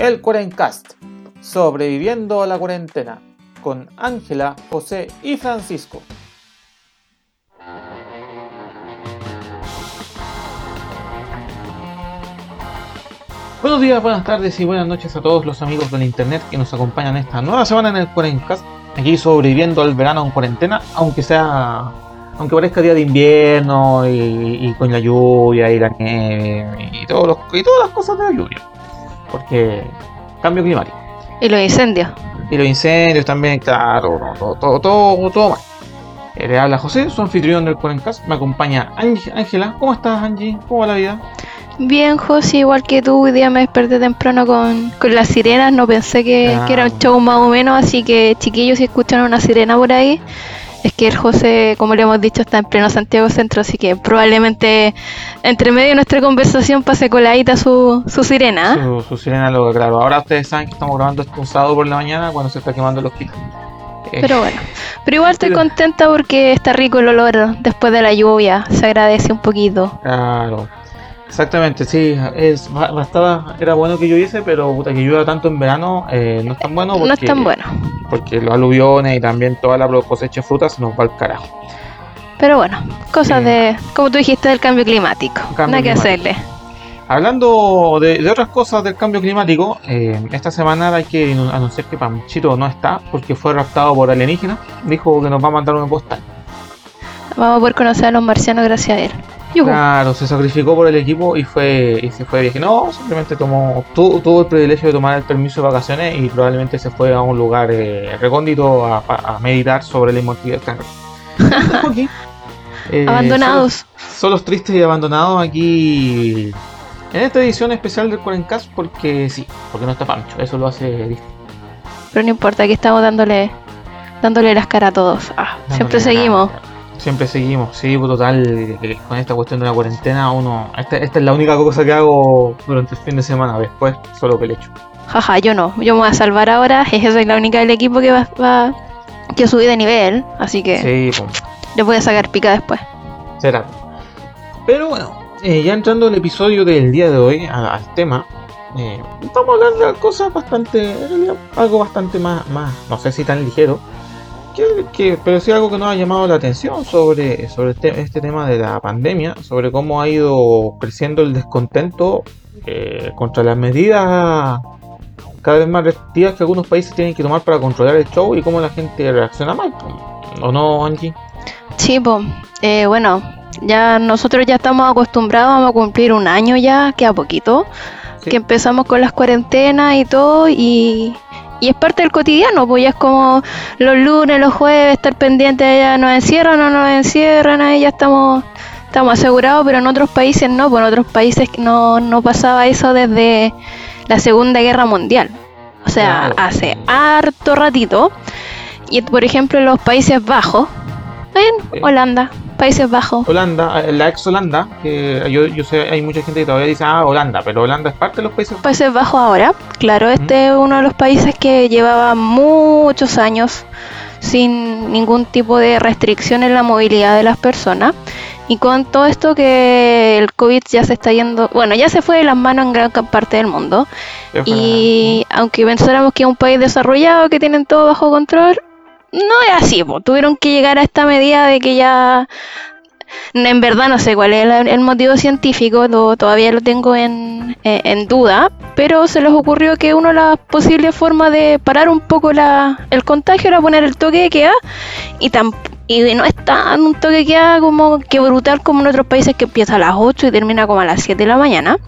El Cuarencast, sobreviviendo a la cuarentena, con Ángela, José y Francisco. Buenos días, buenas tardes y buenas noches a todos los amigos del internet que nos acompañan esta nueva semana en el Cuarencast. Aquí sobreviviendo al verano en cuarentena, aunque sea. Aunque parezca día de invierno y, con la lluvia y la nieve y, y todas las cosas de la lluvia. Porque cambio climático. Y los incendios. Y los incendios también, claro, todo, todo, todo, todo mal. Eh, le habla José, su anfitrión del Cuarencast. Me acompaña Ángela. ¿Cómo estás, Angie? ¿Cómo va la vida? Bien, José, igual que tú, hoy día me desperté temprano con, con las sirenas, no pensé que, Ah. que era un show más o menos, así que chiquillos, si escuchan una sirena por ahí, es que el José, como le hemos dicho, está en pleno Santiago Centro, así que probablemente entre medio de nuestra conversación pase coladita su, su sirena. ¿ah? Su, su sirena loca, claro. Ahora ustedes saben que estamos grabando esto un sábado por la mañana cuando se está quemando los kilos. Eh, Pero bueno, pero igual estoy contenta porque está rico el olor después de la lluvia, se agradece un poquito. Claro. Exactamente, sí. Es, ba- bastaba, era bueno que lloviese, pero puta, que llueva tanto en verano eh, no es tan bueno. Porque, No es tan bueno. Porque los aluviones y también toda la cosecha de frutas se nos va al carajo. Pero bueno, cosas Sí. de, como tú dijiste, del cambio climático. Cambio Nada que climático. hacerle. Hablando de, de otras cosas del cambio climático, eh, esta semana hay que anunciar que Panchito no está porque fue raptado por alienígenas. Dijo que nos va a mandar una postal. Vamos a poder conocer a los marcianos gracias a él. Claro, se sacrificó por el equipo y fue y se fue de viaje. No, simplemente tomó, tu- tuvo el privilegio de tomar el permiso de vacaciones y probablemente se fue a un lugar eh, recóndito a, a meditar sobre la inmortalidad del. Eh, Abandonados. Solos, solos tristes y abandonados aquí en esta edición especial del Cuarencast porque sí, porque no está Pancho, eso lo hace. Pero no importa, aquí estamos dándole dándole las caras a todos. Ah, siempre seguimos. Siempre seguimos, sí, pues, total, eh, con esta cuestión de la cuarentena, uno, esta, esta es la única cosa que hago durante el fin de semana, después solo pelecho. Jaja, yo no. Yo me voy a salvar ahora. Jeje, soy la única del equipo que va, va que subí de nivel. Así que Sí, pues, les voy a sacar pica después. será. Pero bueno, eh, ya entrando al episodio del día de hoy, a- al tema, eh, vamos a hablar de cosas bastante, algo bastante más, más, no sé si tan ligero, que, que- pero sí algo que nos ha llamado la atención sobre, sobre este, este tema de la pandemia, sobre cómo ha ido creciendo el descontento eh, contra las medidas cada vez más restrictivas que algunos países tienen que tomar para controlar el show y cómo la gente reacciona mal. ¿O no, Angie? Sí, pues, eh, bueno, ya nosotros ya estamos acostumbrados, vamos a cumplir un año ya, que a poquito, Sí. que empezamos con las cuarentenas y todo, y, y es parte del cotidiano, pues ya es como los lunes, los jueves, estar pendiente de ya nos encierran o no nos encierran, ahí ya estamos, estamos asegurados, pero en otros países no, pues en otros países no, no pasaba eso desde la Segunda Guerra Mundial, o sea, Claro. hace harto ratito, y por ejemplo en los Países Bajos, en. Holanda, Países Bajos. Holanda, eh, la ex Holanda, que yo, yo sé, hay mucha gente que todavía dice, ah, Holanda, pero Holanda es parte de los países. Países Bajos ahora, claro, este es uno de los países que llevaba muchos años sin ningún tipo de restricción en la movilidad de las personas. Y con todo esto que el COVID ya se está yendo, bueno, ya se fue de las manos en gran parte del mundo. Y aunque pensáramos que es un país desarrollado, que tienen todo bajo control, no es así, po. tuvieron que llegar a esta medida de que ya, en verdad no sé cuál es el, el motivo científico, lo- todavía lo tengo en, eh, en duda, pero se les ocurrió que una de las posibles formas de parar un poco la, el contagio era poner el toque de queda y no es tan un toque de queda como que brutal como en otros países que empieza a las 8 y termina como a las 7 de la mañana.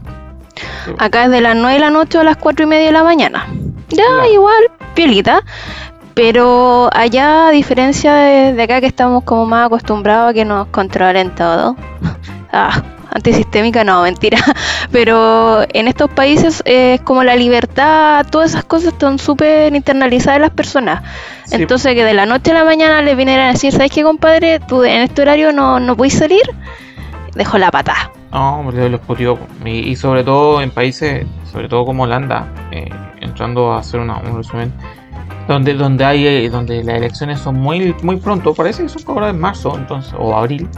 Acá es de las 9 de la noche a las 4 y media de la mañana. Ya, igual, piolita. Pero allá, a diferencia de, de acá que estamos como más acostumbrados a que nos controlen todo. Ah, antisistémica, no, mentira. Pero en estos países es como la libertad, todas esas cosas están súper internalizadas en las personas. Sí. Entonces que de la noche a la mañana le vinieran a decir, ¿sabes qué, compadre? Tú en este horario no, no puedes salir. Dejó la patada. No, hombre, los putió. Y, y sobre todo en países, sobre todo como Holanda, eh, entrando a hacer una- un resumen, donde donde hay eh, donde las elecciones son muy muy pronto, parece que son ahora en marzo, entonces o abril.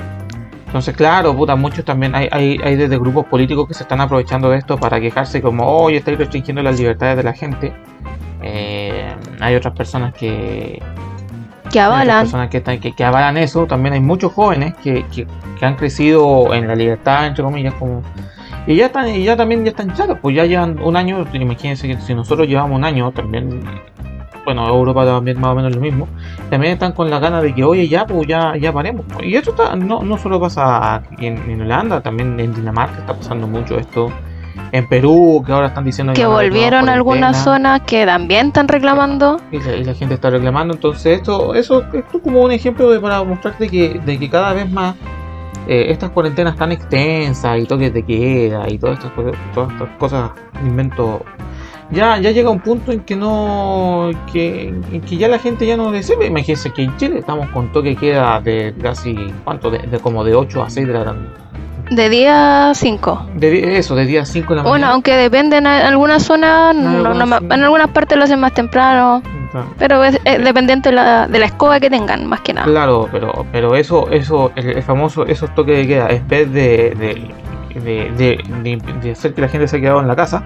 Entonces, claro, puta, muchos también hay, hay, hay desde grupos políticos que se están aprovechando de esto para quejarse como, oye, estáis restringiendo las libertades de la gente. Eh, hay otras personas que, que avalan. personas que, están- que, que avalan eso. También hay muchos jóvenes que, que, que han crecido en la libertad, entre comillas, como y ya están, y ya también ya están chatos, pues ya llevan un año, imagínense que si nosotros llevamos un año también, bueno, Europa también más o menos lo mismo, también están con la gana de que oye ya, pues ya, ya paremos. Y esto está, no, no solo pasa aquí en, en Holanda, también en Dinamarca está pasando mucho esto. En Perú, que ahora están diciendo Que van a volvieron algunas zonas que también están reclamando. Y la, y la gente está reclamando. Entonces, esto, eso, esto es como un ejemplo de, para mostrarte que, de que cada vez más eh, estas cuarentenas tan extensas y toques de queda y todas estas, todas estas cosas, invento, ya, ya llega un punto en que no, que, en que ya la gente ya no sirve. Imagínense que en Chile estamos con toque queda de casi, ¿cuánto? De, de como de 8 a 6 de la tarde. De día 5. De, eso, de día 5 de la Bueno, mañana. aunque depende en algunas zonas, no- no en algunas partes lo hacen más temprano, Claro. pero es, es dependiente de la, de la escoba que tengan, más que nada. Claro, pero, pero eso, eso, el, el famoso, esos toques de queda, en vez de, de, de, de- de- de hacer que la gente se ha quedado en la casa,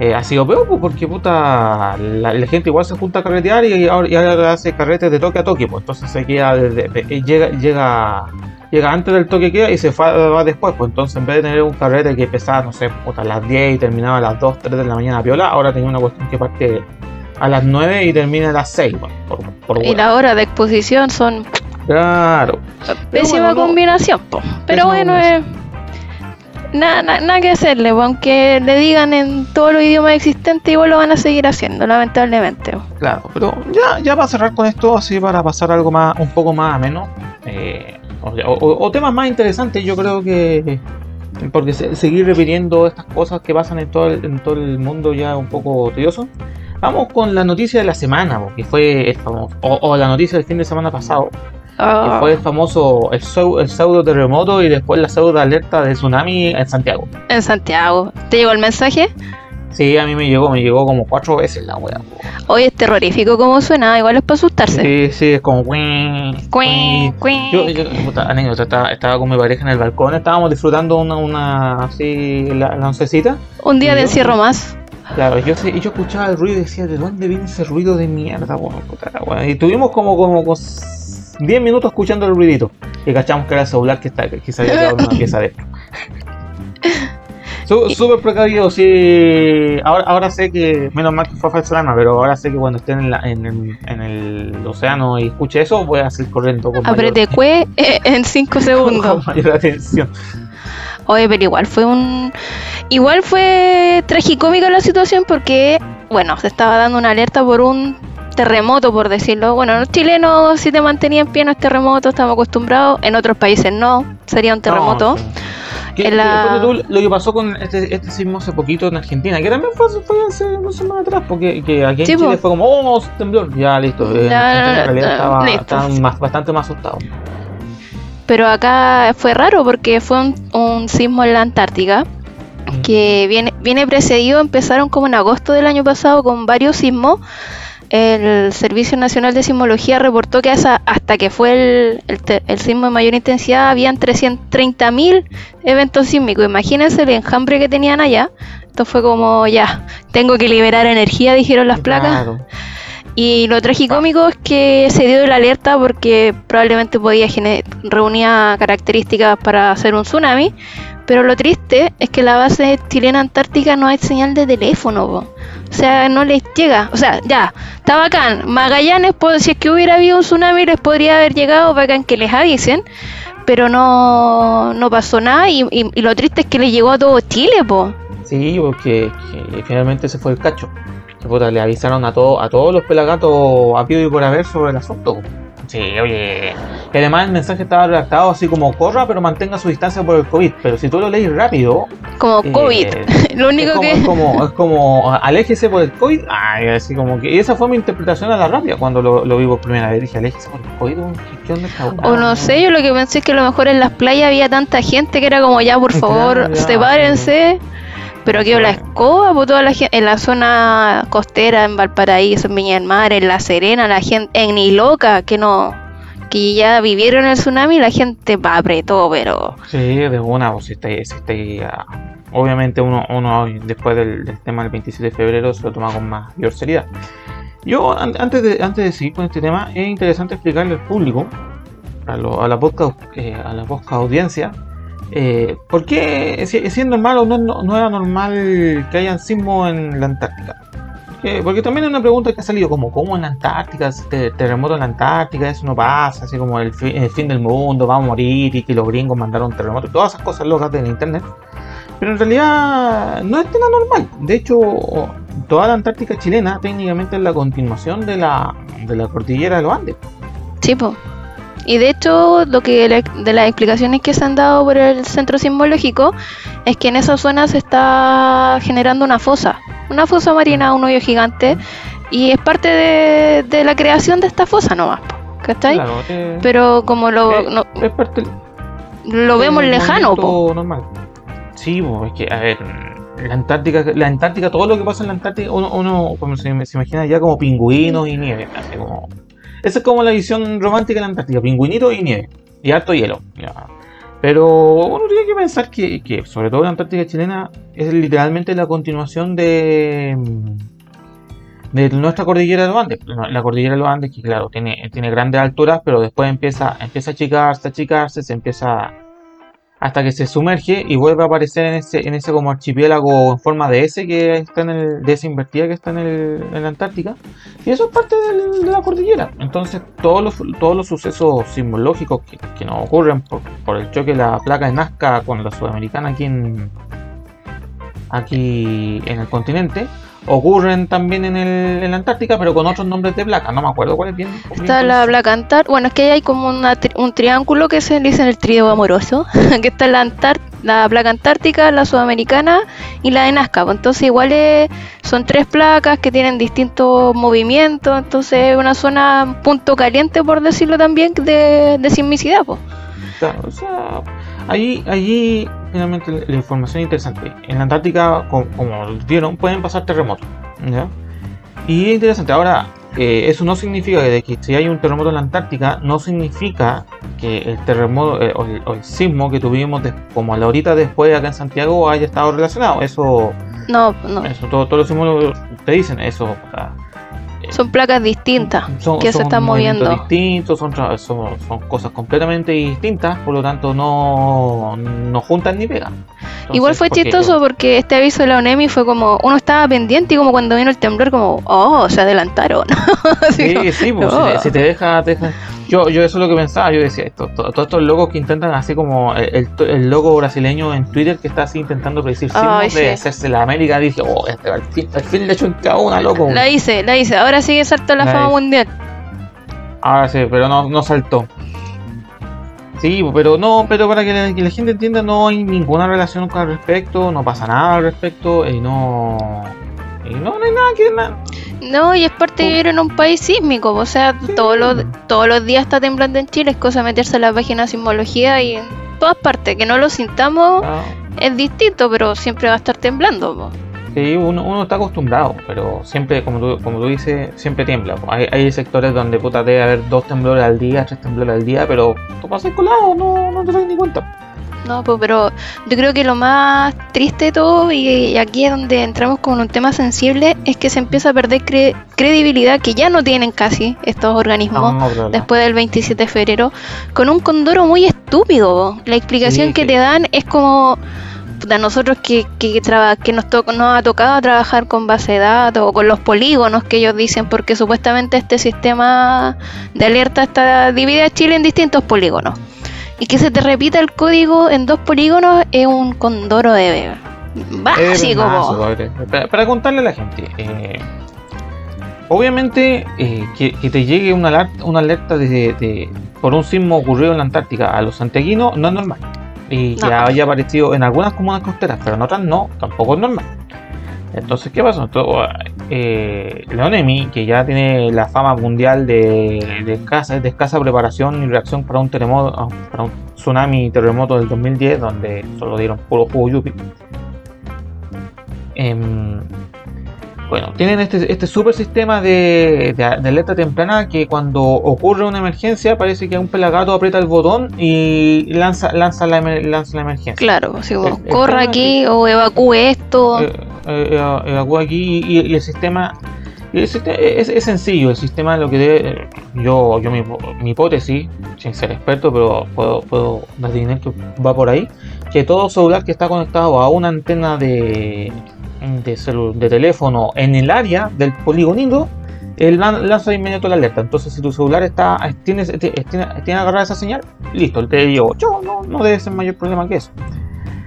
eh, ha sido peor, pues, porque puta, la, la gente igual se junta a carretear y ahora, y ahora hace carretes de toque a toque, pues entonces se queda, desde- de- llega, llega, llega antes del toque queda y se va después, pues entonces en vez de tener un carrete que empezaba, no sé, puta, a las 10 y terminaba a las 2, 3 de la mañana piola, ahora tenía una cuestión que parte a las 9 y termina a las 6, pues, por, por Y la hora de exposición son Claro. pésima bueno, no- combinación, po. pero Pésima bueno, eh, nada na- nada que hacerle, po, aunque le digan en todos los idiomas existentes, igual lo van a seguir haciendo, lamentablemente. Claro, pero ya, ya para cerrar con esto, así para pasar algo más, un poco más ameno, eh, o, o- o temas más interesantes, yo creo que porque se- seguir repitiendo estas cosas que pasan en todo el, en todo el mundo ya un poco tedioso. Vamos con la noticia de la semana, que fue famoso, o, o la noticia del fin de semana pasado, que Ah, fue el famoso el, el pseudo terremoto y después la pseudo alerta de tsunami en Santiago. en Santiago. ¿Te llegó el mensaje? Sí, a mí me llegó, me llegó como cuatro veces la wea. Hoy es terrorífico como suena, igual es para asustarse. Sí, sí, es como... "Cuin, Cuin, cuin". Yo, yo puta, anécdota, estaba, estaba con mi pareja en el balcón, estábamos disfrutando una, una así, la, la oncecita. Un día de yo- encierro más. Claro, yo, yo escuchaba el ruido y decía, ¿de dónde viene ese ruido de mierda, weón? Puta weá? Y tuvimos como, como, como 10 minutos escuchando el ruidito. Y cachamos que era el celular que, está, que se había quedado en una pieza de Su- Súper precavido, sí. Ahora, ahora sé que, menos mal que fue falsa alarma, pero ahora sé que cuando esté en, la- en, el, en el océano y escuche eso, voy a salir corriendo con cue eh, en 5 con segundos. mayor atención. Oye, pero igual fue un. Igual fue tragicómica la situación porque, bueno, se estaba dando una alerta por un terremoto, por decirlo. Bueno, los chilenos si te mantenían en pie no es terremoto, estamos acostumbrados. En otros países no, sería un terremoto. No, sí. ¿Qué- En qué- la- ponte tú lo que pasó con este, este sismo hace poquito en Argentina, que también fue, fue hace una semana atrás, porque que aquí en Sí, Chile fue como, oh, temblor, ya listo. En Ya, Argentina en realidad estaba, listo. estaban más, bastante más asustados. Pero acá fue raro porque fue un, un sismo en la Antártica que viene, viene precedido, empezaron como en agosto del año pasado con varios sismos. El Servicio Nacional de Sismología reportó que esa- hasta que fue el, el el sismo de mayor intensidad habían 330.000 eventos sísmicos. Imagínense el enjambre que tenían allá. Esto fue como ya, tengo que liberar energía, dijeron las placas. Claro. Y lo tragicómico es que se dio la alerta porque probablemente podía reunía características para hacer un tsunami. Pero lo triste es que la base chilena antártica no hay señal de teléfono. po. O sea, no les llega. O sea, ya, está bacán. Magallanes, si es que hubiera habido un tsunami, les podría haber llegado bacán que les avisen. Pero no, no pasó nada. Y, y- lo triste es que le llegó a todo Chile, po. Sí, porque que finalmente se fue el cacho. Que puta, le avisaron a, todo, a todos los pelagatos a pido y por haber sobre el asunto. Sí, oye. Y además el mensaje estaba redactado así como corra, pero mantenga su distancia por el COVID. Pero si tú lo lees rápido, Como Eh, COVID. lo es único como, que. es como, es como aléjese por el COVID. Ay, así como que. Y esa fue mi interpretación a la rápida cuando lo, lo vi por primera vez. Dije, aléjese por el COVID. ¿qué- ¿Qué onda esta weá?" O no sé, yo lo que pensé es que a lo mejor en las playas había tanta gente que era como ya, por Claro, favor, ya, sepárense. Pero que la escoba, pues toda la gente, en la zona costera, en Valparaíso, en Viña del Mar, en La Serena, la gente, en Iloca, que no, que ya vivieron el tsunami, la gente va apretó, pero... Sí, de una, pues si está, si está obviamente uno, uno después del, tema del 27 de febrero se lo toma con más mayor seriedad. Yo, antes de, antes de seguir con este tema, es interesante explicarle al público, a, la podcast, eh, a la podcast audiencia, eh, ¿por qué, si, es normal o no, no, era normal que haya sismo en la Antártica? porque también es una pregunta que ha salido como, ¿cómo en la Antártica? terremoto en la Antártica, eso no pasa, así como el, el fin del mundo, va a morir y que los gringos mandaron terremoto, todas esas cosas locas del internet. Pero en realidad no es tan anormal. De hecho, toda la Antártica chilena técnicamente es la continuación de la, de la cordillera de los Andes. Sí, pues. Y de hecho, lo que de las explicaciones que se han dado por el centro sismológico es que en esa zona se está generando una fosa, una fosa marina, un hoyo gigante, y es parte de, la creación de esta fosa nomás, ¿cachai? Claro, eh, Pero como lo, eh, es parte lo vemos lejano, normal. Sí, es que, a ver, la Antártica, la Antártica, todo lo que pasa en la Antártica, uno, uno como se, imagina ya como pingüinos y nieve, Esa es como la visión romántica de la Antártica, pingüinitos y nieve, y harto hielo. Pero uno tiene que pensar que, que, sobre todo la Antártica chilena, es literalmente la continuación de, de nuestra cordillera de los Andes. La cordillera de los Andes, que claro, tiene, tiene grandes alturas, pero después empieza, empieza a achicarse, a achicarse, se empieza hasta que se sumerge y vuelve a aparecer en ese, en ese como archipiélago en forma de S que está en el, de esa invertida que está en, el, en la Antártica. Y eso es parte de la cordillera. Entonces todos los, todos los sucesos sismológicos que, que nos ocurren por, por, el choque de la placa de Nazca con la sudamericana aquí en, aquí en el continente, ocurren también en, el, en la Antártica, pero con otros nombres de placa. No me acuerdo cuál es bien. Está la placa Antártica. Bueno, es que hay como un triángulo que se dice en el trío amoroso, que está la, la placa Antártica, la Sudamericana y la de Nazca. Pues entonces, igual son tres placas que tienen distintos movimientos. Entonces, es una zona punto caliente, por decirlo también, de, de sismicidad. Pues. Claro, o sea, allí, allí finalmente la, información interesante. En la Antártica, como, vieron, pueden pasar terremotos. Y es interesante. Ahora, eh, eso no significa que, que, si hay un terremoto en la Antártica, no significa que el terremoto eh, o, el, sismo que tuvimos como a la horita después acá en Santiago haya estado relacionado. Eso. No, no. Eso, todos los sismos te dicen eso. Son placas distintas que se están moviendo. distintos, son, son, son, cosas completamente distintas, por lo tanto no, no juntan ni pegan. Igual fue chistoso porque este aviso de la ONEMI fue como, uno estaba pendiente y como cuando vino el temblor, como, oh, se adelantaron. sí, sí, pues, si, te, deja, te deja yo, yo eso es lo que pensaba, yo decía, esto, todos estos locos que intentan así como el, el, loco brasileño en Twitter que está así intentando predecir sismos de hacerse la América, dije, oh, este, al, fin, al fin le hecho en cada una, loco. La hice, la hice, ahora sigue saltó la, fama mundial. Ahora sí, pero no, no saltó. Sí, pero no, pero para que la, que la, gente entienda, no hay ninguna relación con al respecto, no pasa nada al respecto, y no. Y no, no hay nada que. Nada. No, y es parte de vivir en un país sísmico, o sea, todos los, todos los días está temblando en Chile, es cosa meterse en la página de sismología y en todas partes, que no lo sintamos ah. es distinto, pero siempre va a estar temblando. Sí, uno, uno, está acostumbrado, pero siempre, como tú, como tú dices, siempre tiembla. Hay, hay sectores donde puta debe haber dos temblores al día, tres temblores al día, pero tú pasas colado, no, no te das ni cuenta. No, pues, pero yo creo que lo más triste de todo, y, aquí es donde entramos con un tema sensible, es que se empieza a perder credibilidad que ya no tienen casi estos organismos después del 27 de febrero, con un condoro muy estúpido. La explicación que te dan es como a nosotros que, que, que nos, nos ha tocado trabajar con base de datos o con los polígonos que ellos dicen, porque supuestamente este sistema de alerta está divide a Chile en distintos polígonos y que se te repita el código en dos polígonos es un condoro de básico. Para, para, contarle a la gente, eh, obviamente eh, que, te llegue una alerta, una alerta de, por un sismo ocurrido en la Antártica a los santiaguinos no es normal. Y que haya aparecido en algunas comunas costeras, pero en otras no, tampoco es normal. Entonces, ¿qué pasó? eh, Leonemi, que ya tiene la fama mundial de, de, escasa, preparación y reacción para un terremoto, para un tsunami terremoto del 2010, donde solo dieron puro jugo yupi. Em, Bueno, tienen este, este super sistema de, de, alerta temprana que cuando ocurre una emergencia parece que un pelagato aprieta el botón y lanza, lanza, la, lanza la emergencia. Claro, si vos corra aquí o evacúe esto. Eh, eh, evacúe aquí y, el sistema es, es, sencillo, el sistema lo que debe, yo, yo mi, mi, hipótesis, sin ser experto, pero puedo, puedo adivinar que va por ahí, que todo celular que está conectado a una antena de, de, de teléfono en el área del poligonito, él lanza de inmediato la alerta. Entonces, si tu celular está tiene, tiene, tiene agarrada esa señal, listo, él te digo, yo no, no debe ser mayor problema que eso.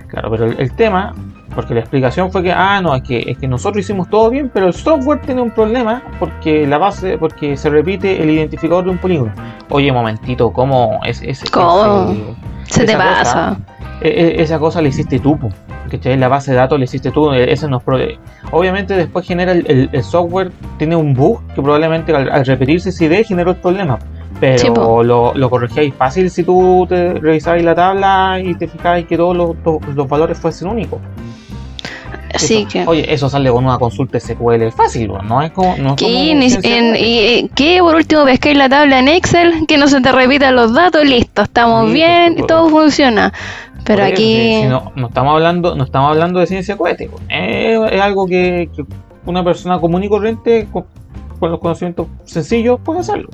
Claro, pero el, tema, porque la explicación fue que, ah, no, es que, es que nosotros hicimos todo bien, pero el software tiene un problema porque la base, porque se repite el identificador de un polígono. Oye, momentito, ¿cómo es, ese ¿Cómo? se te pasa? E, e, esa cosa la hiciste tú, que la base de datos le hiciste tú, e, ese nos obviamente después genera el, software, tiene un bug que probablemente al, repetirse ese ID generó el problema. Pero lo, lo corregíais fácil si tú te revisabas la tabla y te fijabas que todos los, valores fuesen únicos. Así que... Oye, eso sale con una consulta SQL fácil, ¿no? Es como. No y, ¿Qué? Por último, pescáis la tabla en Excel, que no se te repitan los datos, listo, estamos bien, y todo funciona. Pero aquí. no, no, estamos hablando, no estamos hablando de ciencia cohete. Es, algo que, una persona común y corriente con, los conocimientos sencillos puede hacerlo.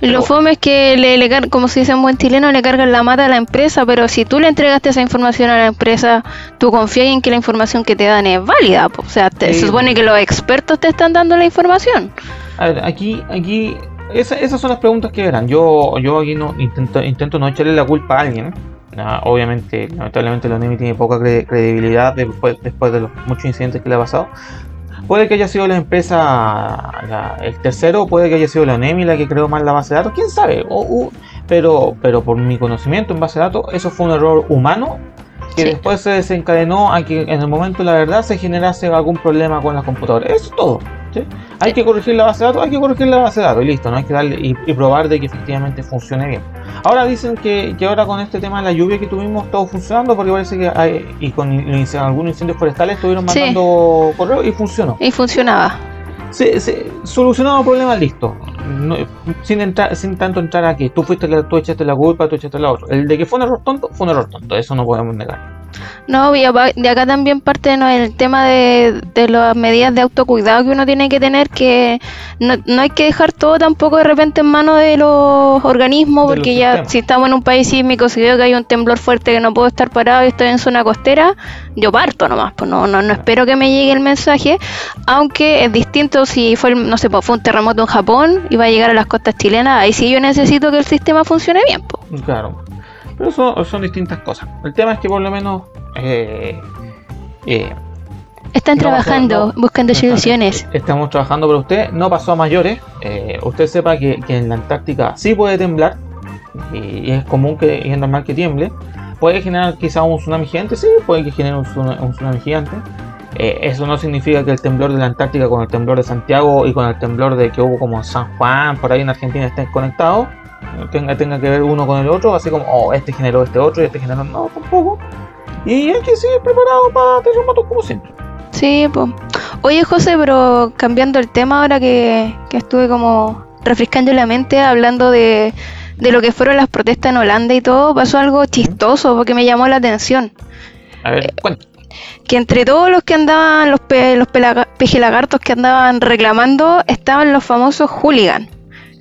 Lo fome es que le, le como se dice en buen chileno, le cargan la mata a la empresa, pero si tú le entregaste esa información a la empresa, tú confías en que la información que te dan es válida. O sea, se supone que los expertos te están dando la información. A ver, aquí, aquí, esas son las preguntas que eran. Yo, yo aquí no intento, intento no echarle la culpa a alguien obviamente, lamentablemente, la ONEMI tiene poca credibilidad después, después de los muchos incidentes que le ha pasado. Puede que haya sido la empresa el tercero, puede que haya sido la ONEMI la que creó mal la base de datos, quién sabe. pero, pero por mi conocimiento en base de datos, eso fue un error humano que después se desencadenó a que en el momento de la verdad se generase algún problema con las computadoras. Eso es todo. Hay que corregir la base de datos, hay que corregir la base de datos y listo, no hay que darle y, probar de que efectivamente funcione bien. Ahora dicen que, que, ahora con este tema de la lluvia que tuvimos todo funcionando porque parece que hay, y con algunos incendios forestales estuvieron mandando correo y funcionó. Y funcionaba. Se, se solucionado el problema, listo. sin entrar, sin tanto entrar aquí. Tú fuiste tú echaste la culpa, tú echaste la otra. El de que fue un error tonto, fue un error tonto. Eso no podemos negar. No, y de acá también parte el tema de, las medidas de autocuidado que uno tiene que tener, que no, hay que dejar todo tampoco de repente en manos de los organismos, porque ya si estamos en un país sísmico, si veo que hay un temblor fuerte que no puedo estar parado y estoy en zona costera, yo parto nomás, pues no, no, no espero que me llegue el mensaje, aunque es distinto si fue, no sé, pues fue un terremoto en Japón y va a llegar a las costas chilenas, ahí sí yo necesito que el sistema funcione bien. Pues. Claro. Pero son, son distintas cosas. El tema es que por lo menos... Eh, eh, están trabajando, buscando soluciones. Estamos trabajando, pero usted no pasó a mayores. Eh, usted sepa que, en la Antártica sí puede temblar. Y, es común que y es normal que tiemble. Puede generar quizá un tsunami gigante, sí, puede que genere un, tsunami gigante. eso no significa que el temblor de la Antártica con el temblor de Santiago y con el temblor de que hubo como en San Juan, por ahí en Argentina, estén conectados tenga, tenga que ver uno con el otro, así como, oh, este generó este otro y este generó, no, tampoco. Y hay que seguir preparado para terremotos como siempre. Sí, pues. Oye, José, pero cambiando el tema ahora que, que estuve como refrescando la mente hablando de, de lo que fueron las protestas en Holanda y todo, pasó algo chistoso porque me llamó la atención. A ver, eh, Que entre todos los que andaban, los, pe, los pejelagartos que andaban reclamando, estaban los famosos hooligans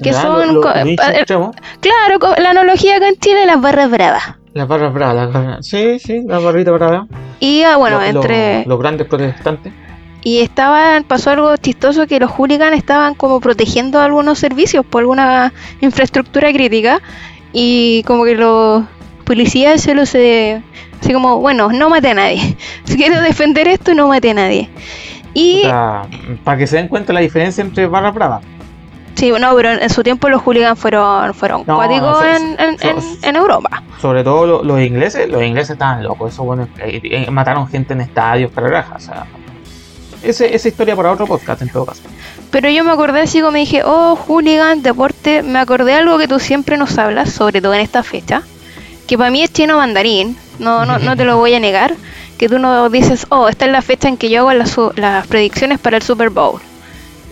que son eh, claro la analogía con Chile las barras bravas. Las barras bravas sí sí las barritas bravas y ah, bueno entre los grandes protestantes. Y estaban pasó algo chistoso que los hooligans estaban como protegiendo algunos servicios por alguna infraestructura crítica y como que los policías se los se así como bueno no mate a nadie. Si quiero defender esto no mate a nadie y para que se den cuenta la diferencia entre barras bravas Sí, no, pero en su tiempo los hooligans fueron, fueron cuáticos en, en, Europa. Sobre todo los, ingleses, los ingleses estaban locos, eso bueno, eh, eh, mataron gente en estadios, para o sea, ese, esa historia para otro podcast en todo caso. Pero yo me acordé así como me dije, oh, hooligan, deporte, me acordé de algo que tú siempre nos hablas, sobre todo en esta fecha, que para mí es chino mandarín, no, no, no te lo voy a negar, que tú no dices, oh, esta es la fecha en que yo hago las, las predicciones para el Super Bowl.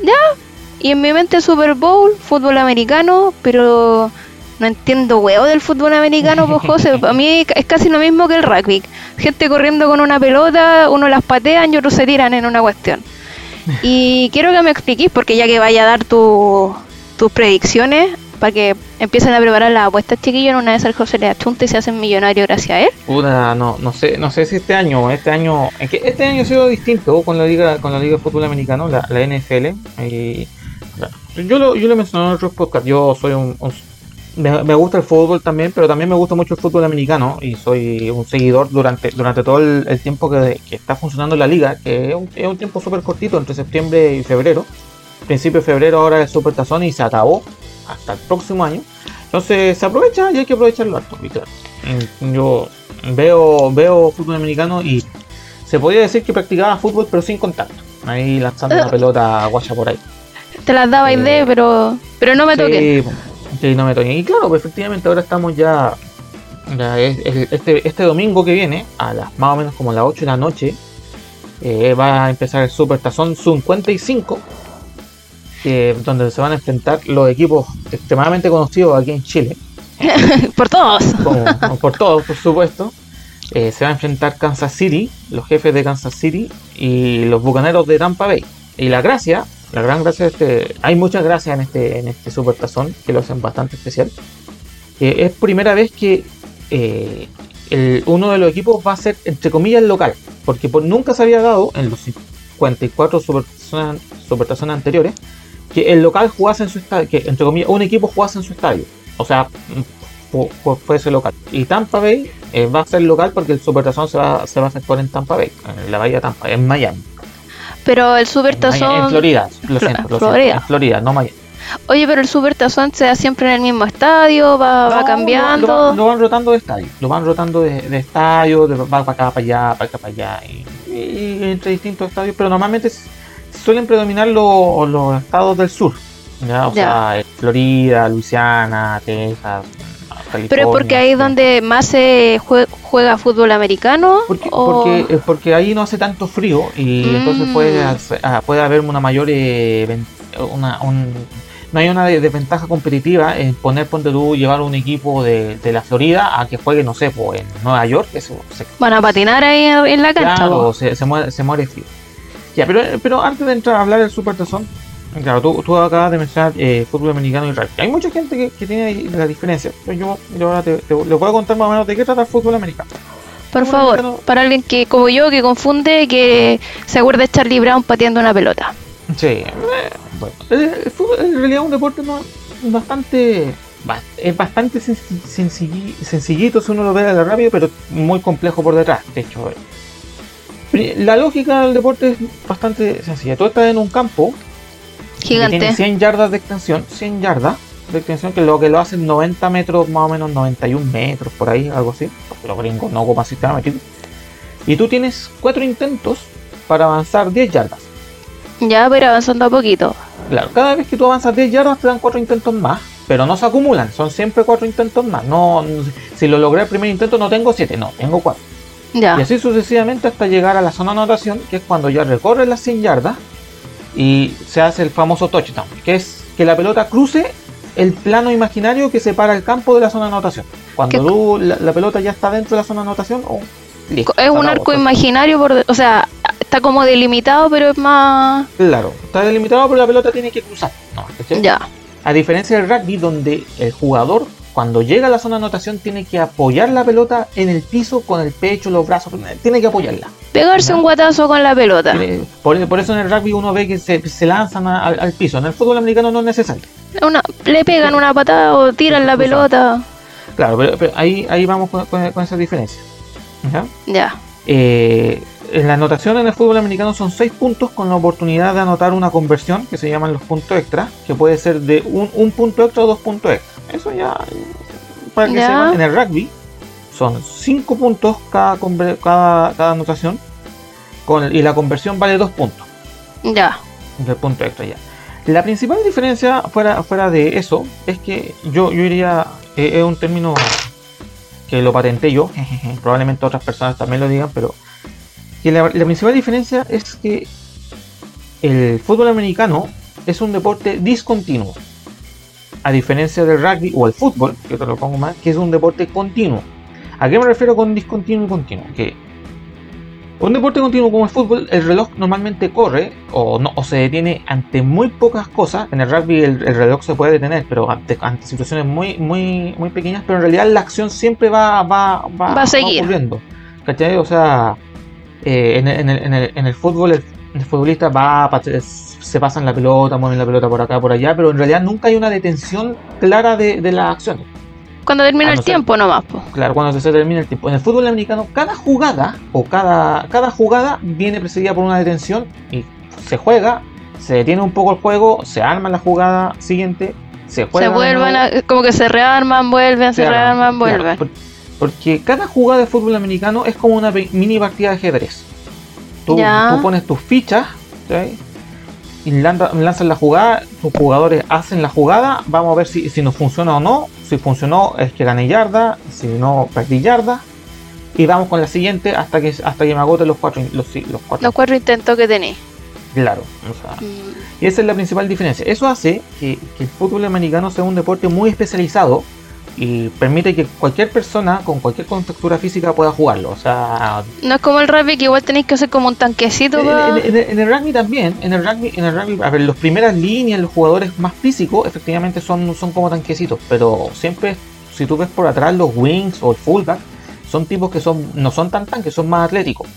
Ya, y en mi mente Super Bowl, fútbol americano, pero no entiendo huevo del fútbol americano, pues José. A mí es casi lo mismo que el rugby. Gente corriendo con una pelota, uno las patean y otros se tiran en una cuestión. Y quiero que me expliques, porque ya que vaya a dar tus predicciones, para que empiecen a preparar la apuesta chiquillos, en una vez al José le achunte y se hacen millonarios gracias a él. Puta, no, no sé, no sé si este año, este año, es que este año ha sido distinto con la liga, con la liga de fútbol americano, la, la NFL. Y, yo lo, yo lo he mencionado en otros podcasts, yo soy un, me, gusta el fútbol también, pero también me gusta mucho el fútbol americano y soy un seguidor durante, durante todo el, tiempo que, está funcionando la liga, que es un, es un tiempo súper cortito, entre septiembre y febrero. Principio de febrero ahora es Super Tazón y se acabó hasta el próximo año. Entonces se aprovecha y hay que aprovecharlo harto. Mm, yo veo, veo fútbol americano y se podría decir que practicaba fútbol pero sin contacto. Ahí lanzando una pelota guacha por ahí. Te las daba idea, eh, pero, pero no me toqué. Sí, no me toqué. Y claro, pues efectivamente ahora estamos ya, este, este domingo que viene, a las más o menos como las 8 de la noche, eh, va a empezar el Super Tazón 55 donde se van a enfrentar los equipos extremadamente conocidos aquí en Chile. por todos. por todos, por supuesto. Eh, se va a enfrentar Kansas City, los jefes de Kansas City y los bucaneros de Tampa Bay. Y la gracia, la gran gracia de este, hay muchas gracias en este, en este super que lo hacen bastante especial. es primera vez que eh, uno de los equipos va a ser, entre comillas, local, porque nunca se había dado en los 54 super tazones anteriores que el local jugase en su estadio, que entre comillas un equipo jugase en su estadio. O sea, fue ese local. Y Tampa Bay eh, va a ser local porque el Supertazón se va, se va a efectuar en Tampa Bay, en la bahía de Tampa, en Miami. Pero el Supertazón... En, Florida, lo siento, Florida. en Florida, no Miami. Oye, pero el Supertazón se da siempre en el mismo estadio, va, va cambiando. Lo, van rotando de estadio, lo van rotando de, estadio, va para acá, para allá, para acá, para allá, y, entre distintos estadios, pero normalmente suelen predominar los estados del sur. ¿ya? O sea, eh, Florida, Luisiana, Texas. California, Pero porque ahí es donde más se juega, fútbol americano. Porque, porque, porque, ahí no hace tanto frío y entonces puede, mm. ah, puede haber una mayor. Eh, una, no hay una desventaja competitiva en poner, ponte tú, llevar un equipo de, de la Florida a que juegue, no sé, pues en Nueva York. Van a patinar ahí en la cancha. Claro, se, se, muere, se muere frío. Ya, pero, pero antes de entrar a hablar del Super Tazón, claro, tú, tú acabas de mencionar eh, fútbol americano y rugby. Hay mucha gente que, que tiene la diferencia. Yo, yo ahora te, te, les voy a contar más o menos de qué trata el fútbol americano. Por favor, para alguien que como yo que confunde, que se acuerda de Charlie Brown pateando una pelota. Sí, eh, bueno, el, fútbol en realidad es un deporte bastante es bastante sencillito si uno lo ve a la rápido, pero muy complejo por detrás. De hecho, la lógica del deporte es bastante sencilla. Tú estás en un campo gigante. Tiene 100 yardas de extensión, 100 yardas de extensión, que lo que lo hacen 90 metros, más o menos 91 metros, por ahí, algo así. Porque los gringos no ocupan sistema métrico. Y tú tienes 4 intentos para avanzar 10 yardas. Ya, pero avanzando a poquito. Claro, cada vez que tú avanzas 10 yardas te dan 4 intentos más, pero no se acumulan, son siempre 4 intentos más. No, si lo logré el primer intento no tengo 7, no, tengo 4. Y así sucesivamente hasta llegar a la zona de anotación, que es cuando ya recorre las 100 yardas y se hace el famoso touchdown, que es que la pelota cruce el plano imaginario que separa el campo de la zona de anotación. Cuando la, pelota ya está dentro de la zona de anotación, oh, es un arco imaginario, por, o sea, está como delimitado, pero es más... Claro, está delimitado, pero la pelota tiene que cruzar. ya. A diferencia del rugby, donde el jugador cuando llega a la zona de anotación tiene que apoyar la pelota en el piso con el pecho, los brazos, tiene que apoyarla. Pegarse un guatazo con la pelota. Por, eso en el rugby uno ve que se, lanzan al, piso. En el fútbol americano no es necesario. le pegan una patada o tiran la pelota. Claro, pero, ahí, ahí vamos con, esa diferencia. ¿Ya? Ya. Eh, en la anotación en el fútbol americano son 6 puntos con la oportunidad de anotar una conversión que se llaman los puntos extra, que puede ser de un, un punto extra o dos puntos extra. Eso ya, para que sepan, en el rugby son 5 puntos cada, cada, anotación con, y la conversión vale 2 puntos. Ya. Del punto extra ya. La principal diferencia fuera, fuera de eso es que yo, yo diría, eh, es un término que lo patenté yo, probablemente otras personas también lo digan, pero que la, la principal diferencia es que el fútbol americano es un deporte discontinuo. A diferencia del rugby o el fútbol, que te lo pongo más, que es un deporte continuo. ¿A qué me refiero con discontinuo y continuo? Que un deporte continuo como el fútbol, el reloj normalmente corre o, no, o se detiene ante muy pocas cosas. En el rugby el, el reloj se puede detener, pero ante, ante, situaciones muy, muy, muy pequeñas. Pero en realidad la acción siempre va, va, va, Va a seguir. ocurriendo. ¿Cachai? O sea, eh, en, el, en, el, en, el, en el fútbol el, futbolista va, se pasan la pelota, mueven la pelota por acá, por allá, pero en realidad nunca hay una detención clara de, de la acción. Cuando termina A no el tiempo nomás, po. Claro, cuando se termina el tiempo. En el fútbol americano, cada jugada o cada, cada jugada viene precedida por una detención y se juega, se detiene un poco el juego, se arma la jugada siguiente, se juega. Se vuelven, a- como que se rearman, vuelven, se se arma. rearman, Claro, vuelven. por- porque cada jugada de fútbol americano es como una mini partida de ajedrez. Tú, tú pones tus fichas ¿sí? y lanza- lanzas la jugada, tus jugadores hacen la jugada, vamos a ver si, si nos funciona o no. Si funcionó es que gané yarda, si no perdí yarda. Y vamos con la siguiente hasta que hasta que me agote los cuatro los, los cuatro. Los cuatro intentos que tenéis. Claro. o sea, Mm, y esa es la principal diferencia. Eso hace que, que el fútbol americano sea un deporte muy especializado y permite que cualquier persona con cualquier contextura física pueda jugarlo. O sea, No es como el rugby que igual tenéis que hacer como un tanquecito. en, el rugby también, en el rugby, en el rugby, a ver, las primeras líneas, los jugadores más físicos, efectivamente son, son como tanquecitos, pero siempre, si tú ves por atrás los wings o el fullback, son tipos que son no son tan tanques, son más atléticos.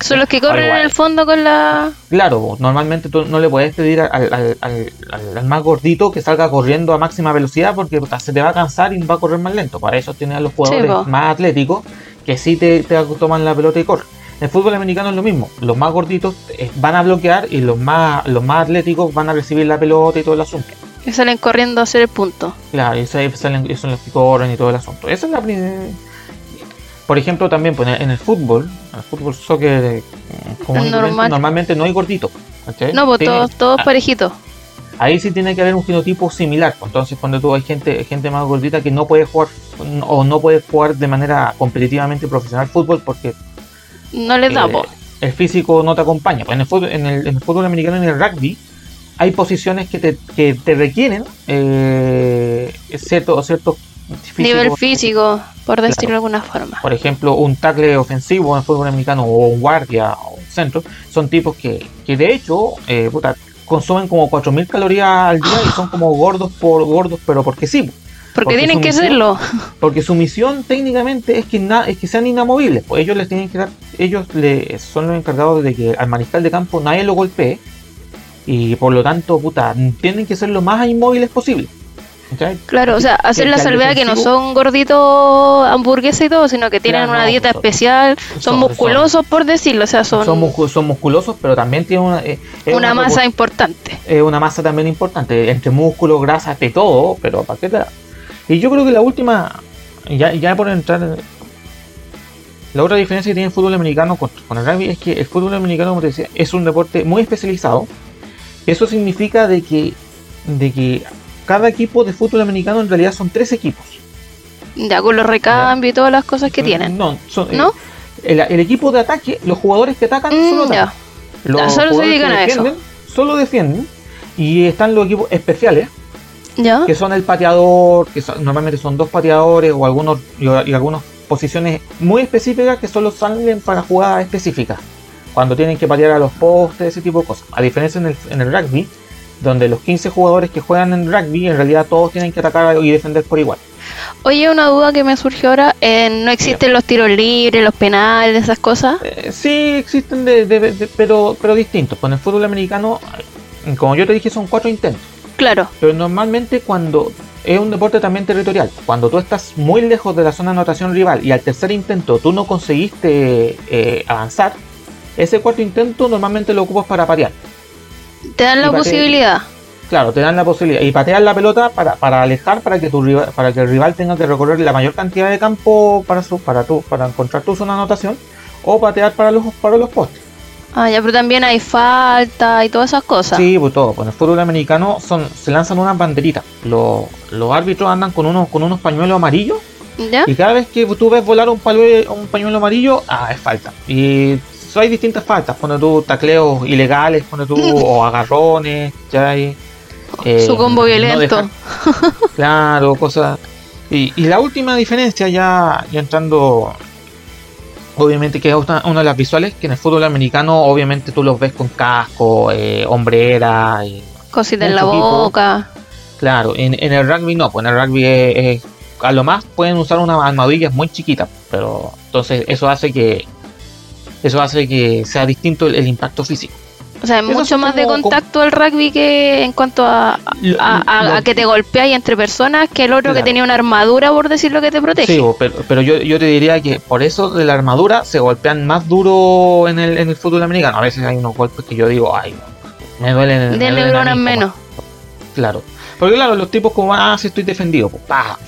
Son los que corren en igual. el fondo con la. Claro, normalmente tú no le puedes pedir al, al- al- más gordito que salga corriendo a máxima velocidad porque se te va a cansar y va a correr más lento. Para eso tienes a los jugadores más atléticos que sí te, te toman la pelota y corren. En el fútbol americano es lo mismo. Los más gorditos eh, van a bloquear y los más, los más atléticos van a recibir la pelota y todo el asunto. que salen corriendo a hacer el punto. Claro, y salen, esos son los que corren y todo el asunto. Esa es la prim- Por ejemplo, también pues, en el- fútbol, en el fútbol soccer, eh, como normal. normalmente no hay gordito. ¿cachai? No, pues todos, todos ah, parejitos. Ahí sí tiene que haber un genotipo similar. pues, Entonces, cuando tú hay gente, gente más gordita que no puede jugar o no puede jugar de manera competitivamente profesional fútbol porque No les da, eh, el físico no te acompaña. Pues en, el fútbol, en, el, en el fútbol americano y en el rugby hay posiciones que te, que te requieren eh, cierto, cierto físico. Nivel físico, por decirlo de alguna forma. Por ejemplo, un tackle ofensivo en fútbol americano o un guardia o un centro son tipos que, que de hecho eh, puta, consumen como 4.000 calorías al día y son como gordos por gordos, pero porque sí. Porque, porque tienen que serlo. Porque su misión técnicamente es que, na- es que sean inamovibles. Pues ellos les tienen que dar, ellos le, son los encargados de que al mariscal de campo nadie lo golpee. Y por lo tanto, puta, tienen que ser lo más inmóviles posible. ¿Cachai? Claro, o sea, hacer la al salvedad que no son gorditos hamburguesas y todo, sino que tienen Claro, una no, dieta son- especial, son, son- musculosos, por decirlo, o sea, son, Son, muscu- son musculosos, pero también tienen una, eh, una propor- masa importante. es una masa también importante, entre músculos, grasas, de todo, pero ¿para qué te? Y yo creo que la última, ya, ya por entrar, la otra diferencia que tiene el fútbol americano con, con el rugby es que el fútbol americano, como te decía, es un deporte muy especializado. Eso significa de que, de que cada equipo de fútbol americano en realidad son tres equipos. Ya con los recambios y todas las cosas que tienen. No, son- ¿No? El, el equipo de ataque, los jugadores que atacan Mm, solo ya. atacan. Los Ya, solo se dedican a eso. Solo defienden. Y están los equipos especiales, ¿Ya? que son el pateador, que son- normalmente son dos pateadores o algunos y, y algunas posiciones muy específicas que solo salen para jugadas específicas. Cuando tienen que patear a los postes, ese tipo de cosas. A diferencia en el, en el rugby, donde los 15 jugadores que juegan en rugby, en realidad todos tienen que atacar y defender por igual. Oye, una duda que me surgió ahora, eh, ¿no existen los tiros libres, los penales, esas cosas? Eh, sí existen, de, de- de- pero, pero distintos. Con el fútbol americano, como yo te dije, son cuatro intentos. Claro, Pero normalmente cuando es un deporte también territorial, cuando tú estás muy lejos de la zona de anotación rival y al tercer intento tú no conseguiste eh, avanzar, ese cuarto intento normalmente lo ocupas para patear. Te dan la posibilidad. Claro, te dan la posibilidad. Y patear la pelota para, para alejar, para que tu rival, para que el rival tenga que recorrer la mayor cantidad de campo para su, para tu, para encontrar tu zona de anotación, o patear para los, para los postes. Ah, ya, pero también hay falta y todas esas cosas. Sí, pues todo. Con el fútbol americano son, se lanzan unas banderitas. Los, los árbitros andan con unos, con unos pañuelos amarillos ¿Ya? y cada vez que tú ves volar un pañuelo, un pañuelo amarillo, ah, es falta. Y hay distintas faltas, pone tú tacleos ilegales, pone tú, o agarrones, ya hay. Eh, Su combo violento. claro, cosas. Y, y, la última diferencia, ya, ya entrando, obviamente, que es una, de las visuales, que en el fútbol americano, obviamente, tú los ves con casco, eh, hombrera, y cositas en la boca. Claro, en, en, el rugby no, pues en el rugby es, a lo más pueden usar una armadillas muy chiquita, pero entonces eso hace que eso hace que sea distinto el, impacto físico. O sea, mucho más de contacto el rugby que en cuanto a, a, que te golpeáis entre personas que el otro que tenía una armadura, por decirlo que te protege. Sí, pero, pero yo, yo, te diría que por eso de la armadura se golpean más duro en el, en el fútbol americano. A veces hay unos golpes que yo digo, ay, me duelen. De neuronas menos. Claro. Porque claro, los tipos como, ah, si estoy defendido, pues, pa,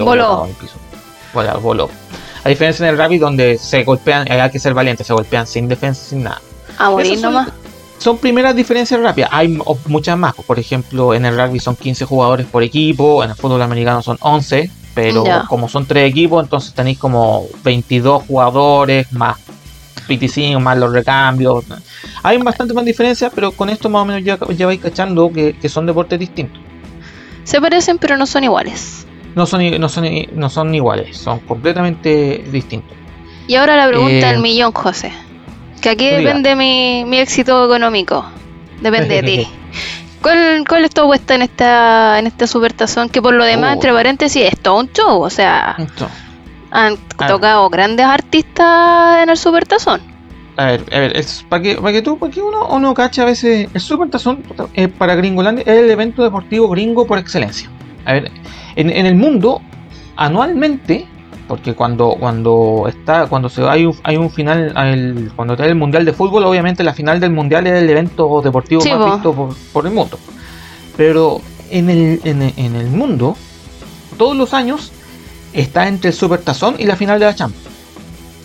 voló. Bueno, voló. A diferencia en el rugby donde se golpean, hay que ser valiente, se golpean sin defensa, sin nada. A morir nomás. Son primeras diferencias rápidas. Hay muchas más. Por ejemplo, en el rugby son 15 jugadores por equipo, en el fútbol americano son 11, pero como son tres equipos, entonces tenéis como 22 jugadores más 25 más los recambios. Hay bastante más diferencias, pero con esto más o menos ya, ya vais cachando que, que son deportes distintos. Se parecen, pero no son iguales no son, no son, no son iguales, son completamente distintos. Y ahora la pregunta del eh, millón, José. Que aquí depende mi, mi éxito económico. Depende de ti. ¿Cuál, ¿Cuál, es tu apuesta en esta, en esta supertazón? Que por lo demás, oh. entre paréntesis, es todo un show. O sea, han tocado grandes artistas en el supertazón. A ver, a ver, es para que, para que tú, para que uno, uno cache a veces, el supertazón eh, para Gringolandia es el evento deportivo gringo por excelencia. A ver, en, el mundo, anualmente, porque cuando cuando está cuando se hay un, hay un final el, cuando está el mundial de fútbol obviamente la final del mundial es el evento deportivo más visto por, el mundo pero en el, en, el mundo todos los años está entre el super tazón y la final de la Champions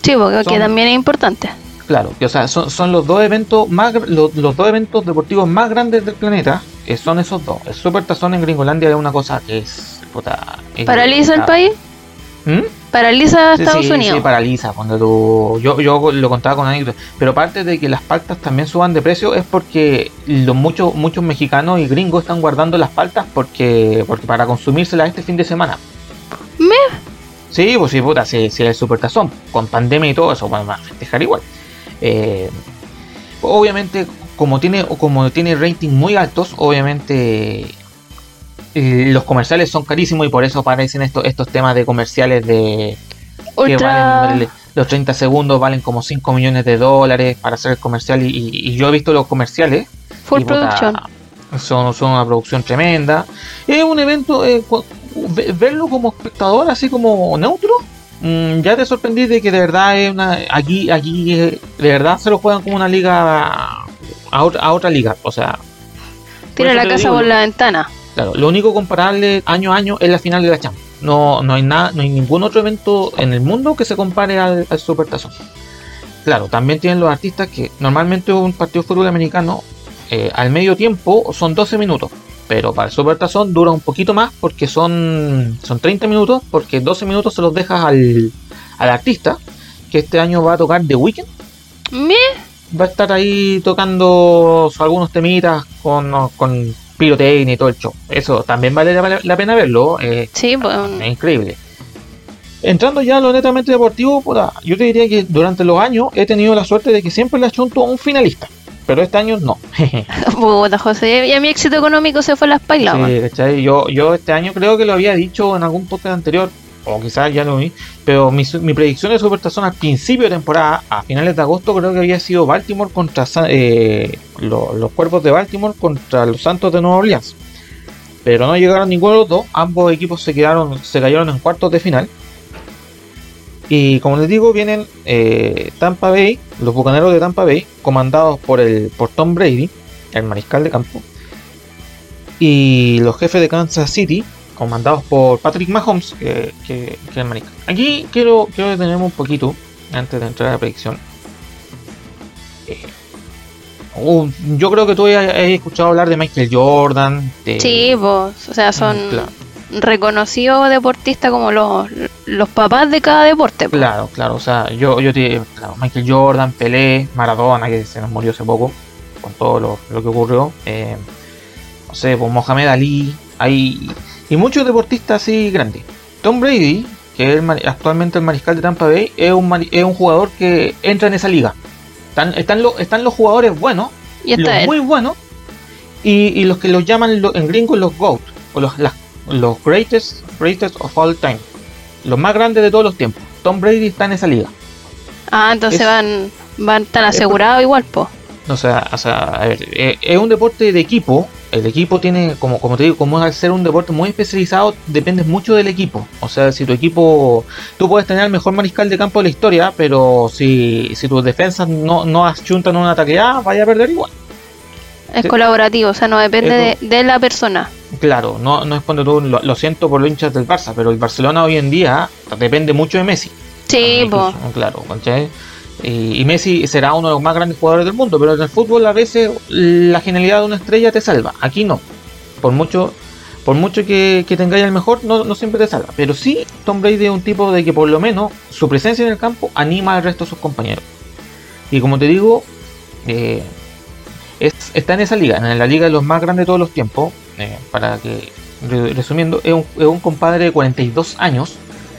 sí porque también es importante claro o sea son, son los dos eventos más los, los dos eventos deportivos más grandes del planeta son esos dos. El Super Tazón en Gringolandia es una cosa que es. Puta, ¿Paraliza el país? ¿Mm? ¿Paraliza Estados Unidos? Sí, paraliza. Cuando tú, yo, yo lo contaba con anécdotas. Pero aparte de que las paltas también suban de precio, es porque los muchos muchos mexicanos y gringos están guardando las paltas porque, porque para consumírselas este fin de semana. ¿Me? Sí, pues sí, puta, si, si el Super Tazón, con pandemia y todo eso, van a festejar igual. Eh, obviamente como tiene, como tiene rating muy altos, obviamente los comerciales son carísimos y por eso aparecen estos, estos temas de comerciales de que valen, los 30 segundos valen como 5 millones de dólares para hacer el comercial y, yo he visto los comerciales. Full producción. Son, son una producción tremenda. Es un evento, eh, verlo como espectador así como neutro, mm, ya te sorprendí de que de verdad es una aquí aquí eh, de verdad se lo juegan como una liga a otra, liga. O sea, tiene la casa por la ventana. Claro, lo único comparable año a año es la final de la Champions. No, no hay nada, no hay ningún otro evento en el mundo que se compare al, al Supertazón. Claro, también tienen los artistas que normalmente un partido de fútbol americano eh, al medio tiempo son 12 minutos. Pero para el Supertazón dura un poquito más porque son, son 30 minutos, porque 12 minutos se los dejas al, al artista, que este año va a tocar The Weeknd. ¿Me? va a estar ahí tocando algunos temitas con, con pirotecnia y todo el show. Eso también vale la, pena verlo. Eh, sí, pues. Es increíble. Entrando ya a lo netamente deportivo, yo te diría que durante los años he tenido la suerte de que siempre le achunto a un finalista. Pero este año no. Puta, José, y a mi éxito económico se fue a las pailas. Sí, yo, yo este año creo que lo había dicho en algún podcast anterior o quizás ya lo vi, pero mi, predicción de Supertazón al principio de temporada, a finales de agosto, creo que había sido Baltimore contra eh, los cuerpos de Baltimore contra los Santos de Nueva Orleans. Pero no llegaron ninguno de los dos, ambos equipos se quedaron, se cayeron en cuartos de final. Y como les digo, vienen eh, Tampa Bay, los bucaneros de Tampa Bay, comandados por el por Tom Brady, el mariscal de campo, y los jefes de Kansas City, comandados por Patrick Mahomes, que, que, que el Aquí quiero, quiero detenerme un poquito antes de entrar a la predicción. Eh, yo creo que tú has escuchado hablar de Michael Jordan. sí, vos, o sea, son reconocidos deportistas como los, los papás de cada deporte. Claro, claro, o sea, yo, yo te, Michael Jordan, Pelé, Maradona, que se nos murió hace poco, con todo lo, que ocurrió, eh, no sé, pues Mohamed Ali, hay, y muchos deportistas así grandes. Tom Brady, que es actualmente el mariscal de Tampa Bay, es un, es un jugador que entra en esa liga. Están, están, están los jugadores buenos, y los muy buenos, y, los que los llaman en gringos los GOAT, o los, los greatest, greatest of all time, los más grandes de todos los tiempos. Tom Brady está en esa liga. Ah, entonces van, van tan asegurados igual, po. O sea, o sea a ver, eh, es un deporte de equipo. El equipo tiene, como, como te digo, como al ser un deporte muy especializado, depende mucho del equipo. O sea, si tu equipo, tú puedes tener el mejor mariscal de campo de la historia, pero si, si tus defensas no, no achuntan un ataque A, vaya a perder igual. Es colaborativo, o sea, no depende de, la persona. Claro, no, no es cuando tú, lo, siento por los hinchas del Barça, pero el Barcelona hoy en día depende mucho de Messi. Sí, pues. Claro, Y, Messi será uno de los más grandes jugadores del mundo, pero en el fútbol a veces la genialidad de una estrella te salva. Aquí no. Por mucho, por mucho que, que tengáis el mejor, no, no siempre te salva. Pero sí, Tom Brady es un tipo de que por lo menos su presencia en el campo anima al resto de sus compañeros. Y como te digo, eh, está en esa liga, en la liga de los más grandes de todos los tiempos. Eh, para que, resumiendo, es un, compadre de 42 años.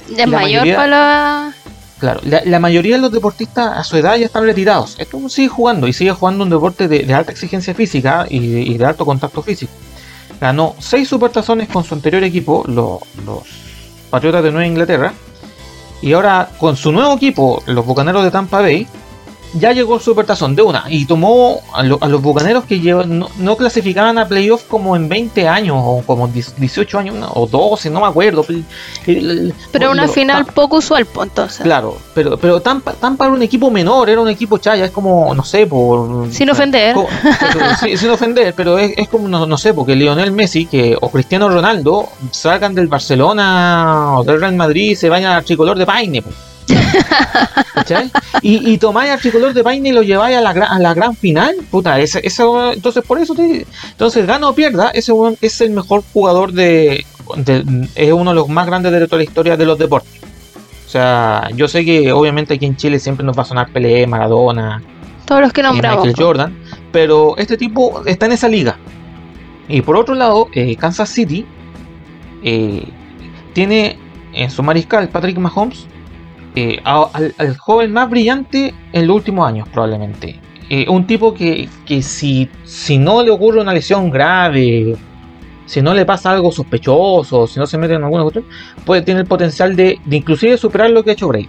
De mayor para Claro, la, mayoría de los deportistas a su edad ya están retirados. Esto sigue jugando y sigue jugando un deporte de, alta exigencia física y de, alto contacto físico. Ganó 6 supertazones con su anterior equipo, los, los Patriotas de Nueva Inglaterra. Y ahora con su nuevo equipo, los Bucaneros de Tampa Bay, ya llegó el Supertazón de una y tomó a, los bucaneros que no, clasificaban a playoff como en 20 años o como 18 años o 12, no me acuerdo. Pero una final poco usual, entonces. Claro, pero, pero tan, tan para un equipo menor, era un equipo chaya, es como, no sé, por. Sin ofender. sin ofender, pero es, como, no, sé, porque Lionel Messi que, o Cristiano Ronaldo salgan del Barcelona o del Real Madrid y se vayan al tricolor de Paine. Pues. y, y tomáis al tricolor de Paine y lo lleváis a la, a la gran final. Puta, ese, entonces por eso te, Entonces, gana o pierda, ese es el mejor jugador de, Es uno de los más grandes de toda la historia de los deportes. O sea, yo sé que obviamente aquí en Chile siempre nos va a sonar Pelé, Maradona. Todos los que nombramos. Michael Jordan. Pero este tipo está en esa liga. Y por otro lado, eh, Kansas City eh, tiene en su mariscal Patrick Mahomes eh, al, joven más brillante en los últimos años, probablemente. Eh, un tipo que, si, si no le ocurre una lesión grave, si no le pasa algo sospechoso, si no se mete en alguna cuestión, puede tener el potencial de, inclusive superar lo que ha hecho Brady.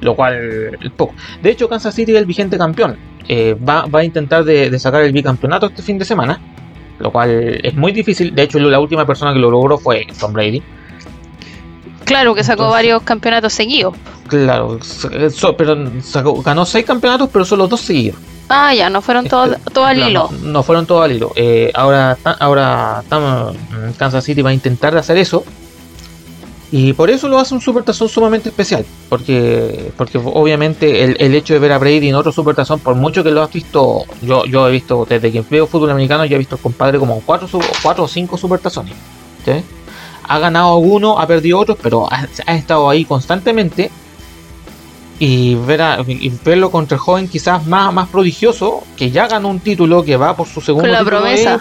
Lo cual, poco. De hecho, Kansas City es el vigente campeón. Eh, va, a intentar de, sacar el bicampeonato este fin de semana. Lo cual es muy difícil. De hecho, la última persona que lo logró fue Tom Brady. Claro, que sacó varios campeonatos seguidos. Claro, pero ganó seis campeonatos, pero solo dos seguidos. Ah, ya, no fueron todos todo al hilo. No, fueron todos al hilo. Eh, ahora, ahora Kansas City va a intentar hacer eso. Y por eso lo hace un supertazón sumamente especial. Porque, porque obviamente el, hecho de ver a Brady en otro supertazón, por mucho que lo has visto, yo, yo he visto desde que veo fútbol americano, ya he visto al compadre como cuatro, cuatro o cinco supertazones. ¿sí? Ha ganado uno, ha perdido otros, pero ha, estado ahí constantemente. Y, ver verlo contra el joven quizás más, más prodigioso, que ya ganó un título, que va por su segundo la promesa.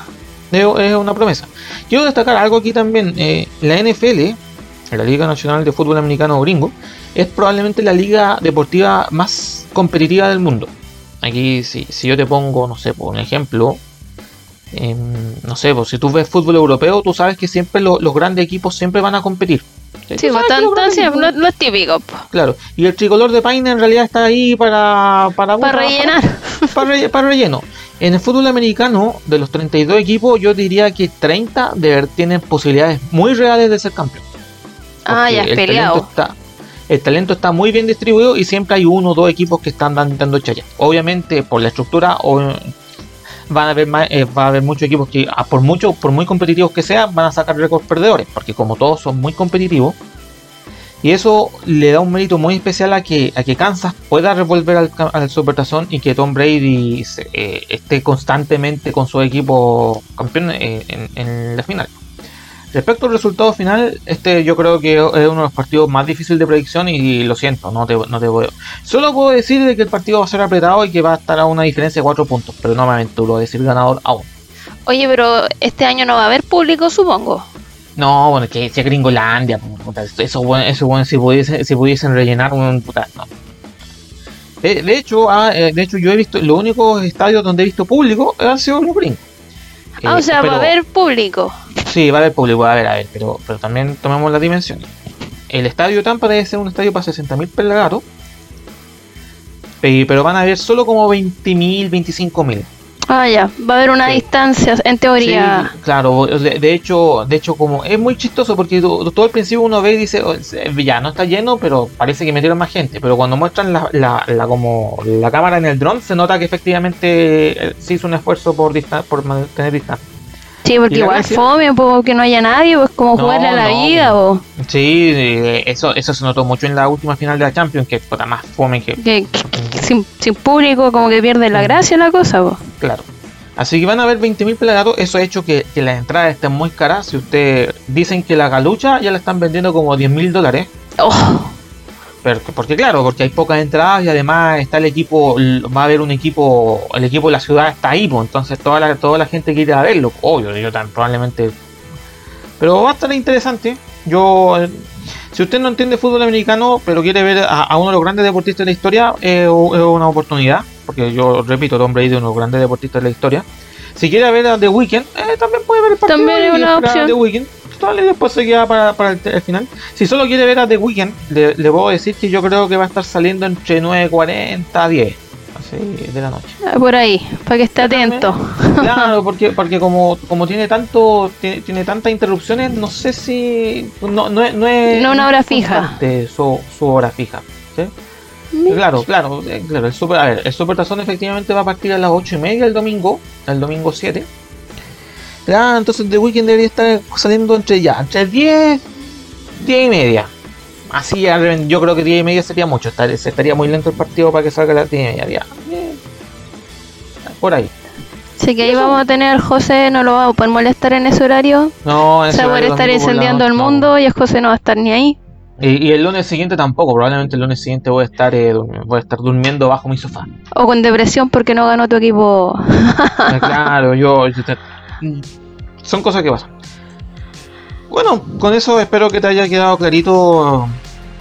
Es, una promesa. Quiero destacar algo aquí también. Eh, la NFL, la Liga Nacional de Fútbol Americano Gringo, es probablemente la liga deportiva más competitiva del mundo. Aquí, si, si yo te pongo, no sé, por un ejemplo, no sé, pues, si tú ves fútbol europeo, tú sabes que siempre los grandes equipos siempre van a competir. Sí, pues, no, es típico. Claro, y el tricolor de Paine en realidad está ahí para... Para, para rellenar. Para, relleno. En el fútbol americano, de los 32 equipos, yo diría que 30 de, tienen posibilidades muy reales de ser campeón. Ah, ya es peleado. el talento está muy bien distribuido y siempre hay uno o dos equipos que están dando chaya. Obviamente, por la estructura, o van a haber eh, va a haber muchos equipos que ah, por mucho por muy competitivos que sean van a sacar récords perdedores porque como todos son muy competitivos y eso le da un mérito muy especial a que a que Kansas pueda revolver al, al Supertazón y que Tom Brady eh, esté constantemente con su equipo campeón eh, en, la final Respecto al resultado final, este yo creo que es uno de los partidos más difíciles de predicción y, lo siento, no te, no te puedo. Solo puedo decir de que el partido va a ser apretado y que va a estar a una diferencia de 4 puntos, pero no me aventuro a decir ganador aún. Oye, pero este año no va a haber público, supongo. No, bueno, que sea Gringolandia, eso, bueno, eso bueno, si pudiesen, si pudiesen rellenar un puta, no. De, hecho, ah, eh, de hecho, yo he visto, los únicos estadios donde he visto público han sido los gringos. Ah, o eh, sea, va a haber público. Sí, va a haber público, va a haber, a ver, pero, pero también tomemos las dimensiones. El estadio Tampa debe ser un estadio para 60.000 pelagatos, pero van a haber solo como 20.000, 25.000. Ah, ya, va a haber una distancia, en teoría. claro, de, hecho, de hecho, como es muy chistoso porque todo al principio uno ve y dice, oh, ya no está lleno, pero parece que metieron más gente. Pero cuando muestran la, la, como la cámara en el dron, se nota que efectivamente eh, se hizo un esfuerzo por, por mantener distancia. Sí, porque igual fome, que no haya nadie, pues como jugarle a la vida. O... Sí, eso eso se notó mucho en la última final de la Champions, que fue más fome que... sin, público como que pierde la mm. gracia la cosa. Po. Claro. Así que van a haber 20.000 pelagatos, eso ha hecho que, que las entradas estén muy caras. Si usted dicen que la galucha ya la están vendiendo como 10.000 dólares. Oh porque claro, porque hay pocas entradas y además está el equipo, va a haber un equipo, el equipo de la ciudad está ahí, pues, entonces toda la, toda la gente quiere a verlo, obvio, yo tan probablemente. Pero va a estar interesante. Yo, si usted no entiende fútbol americano, pero quiere ver a, uno de los grandes deportistas de la historia, es una oportunidad, porque yo repito, Tom Brady es uno de los grandes deportistas de la historia. Si quiere ver a The Weeknd, eh, también puede ver el partido. También es una opción. The Weeknd y después se queda para, el, final. Si solo quiere ver a The Weeknd, le, le, puedo decir que yo creo que va a estar saliendo entre 9.40 a 10. Así de la noche. Ah, por ahí, para que esté atento. Claro, porque, porque como, como tiene tanto tiene, tiene tantas interrupciones, no sé si. No, no, no es. No una hora fija. Su, su hora fija. Claro, claro, eh, claro. El super, a ver, el Super Tazón efectivamente va a partir a las 8 y media el domingo, el domingo 7 ya, entonces The Weeknd debería estar saliendo entre ya, entre 10, 10 y media. Así yo creo que 10 y media sería mucho. Estaría muy lento el partido para que salga a las 10 y media. Por ahí. Sí, que ahí vamos a tener al José, no lo va a poder molestar en ese horario. No, Se va a estar incendiando el mundo y el José no va a estar ni ahí. Y, el lunes siguiente tampoco, probablemente el lunes siguiente voy a estar eh, voy a estar durmiendo bajo mi sofá. O con depresión porque no ganó tu equipo. claro, yo, yo son cosas que pasan. Bueno, con eso espero que te haya quedado clarito